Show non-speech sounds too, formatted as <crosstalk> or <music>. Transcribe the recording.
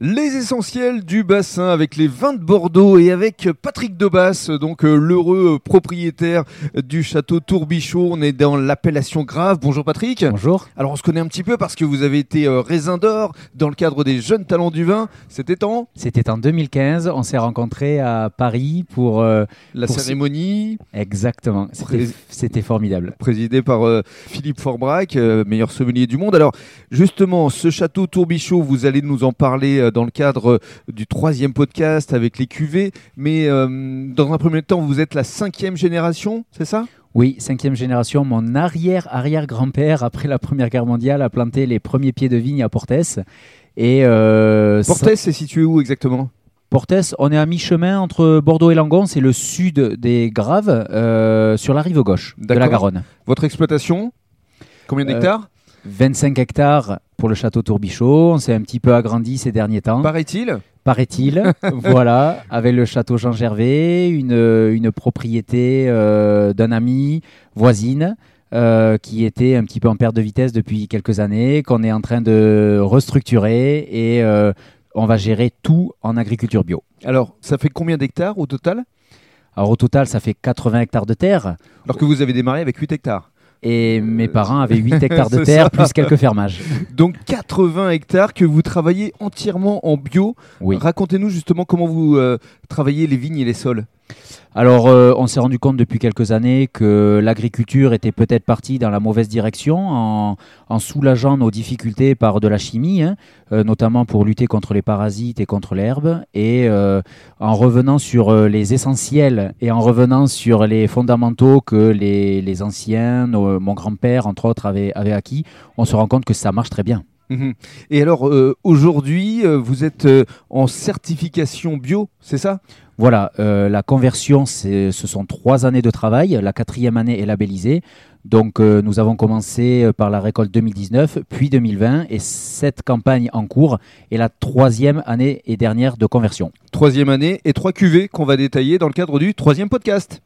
Les essentiels du bassin avec les vins de Bordeaux et avec Patrick Debasse, donc euh, l'heureux propriétaire du château Tourbichaud. On est dans l'appellation Grave. Bonjour Patrick. Bonjour. Alors on se connaît un petit peu parce que vous avez été euh, raisin d'or dans le cadre des jeunes talents du vin. C'était en? C'était en 2015. On s'est rencontrés à Paris pour. euh, la Pour cérémonie Exactement. C'était Pré- formidable. présidée par euh, Philippe Forbrac, euh, meilleur sommelier du monde. Alors justement, ce château Tourbichaud, vous allez nous en parler euh, dans le cadre euh, du troisième podcast avec les cuvées. Mais euh, dans un premier temps, vous êtes la cinquième génération, c'est ça? Oui, cinquième génération. Mon arrière-arrière-grand-père, après la Première Guerre mondiale, a planté les premiers pieds de vigne à Portes. Et euh, Portes, c'est situé où exactement? Portes, on est à mi-chemin entre Bordeaux et Langon. C'est le sud des Graves, euh, sur la rive gauche de la. Garonne. Votre exploitation? Combien Euh, d'hectares? 25 hectares pour le château Tourbichaud. On s'est un petit peu agrandi ces derniers temps. Paraît-il paraît-il. <laughs> voilà, avec le château Jean Gervais, une, une propriété euh, d'un ami voisine. euh, qui était un petit peu en perte de vitesse depuis quelques années, qu'on est en train de restructurer et euh, on va gérer tout en agriculture bio. Alors, ça fait combien d'hectares au total? Alors au total, ça fait 80 hectares de terre Alors que vous avez démarré avec 8 hectares. Et mes parents avaient 8 <laughs> hectares de Euh, terre plus quelques fermages. Donc 80 hectares que vous travaillez entièrement en bio. Oui. Racontez-nous justement comment vous euh, travaillez les vignes et les sols. Alors, euh, on s'est rendu compte depuis quelques années que l'agriculture était peut-être partie dans la mauvaise direction en, soulageant nos difficultés par de la chimie, hein, euh, notamment pour lutter contre les parasites et contre l'herbe, et euh, en revenant sur les essentiels et en revenant sur les fondamentaux que les, anciens, mon grand-père entre autres, avaient, avaient acquis, on se rend compte que ça marche très bien. Mhm. Et alors aujourd'hui, vous êtes en certification bio, c'est ça? Voilà, euh, la conversion, ce sont trois années de travail. La quatrième année est labellisée. Donc, euh, nous avons commencé euh, par la récolte 2019, puis 2020, et cette campagne en cours est la troisième année et dernière de conversion. Troisième année et trois cuvées qu'on va détailler dans le cadre du troisième podcast.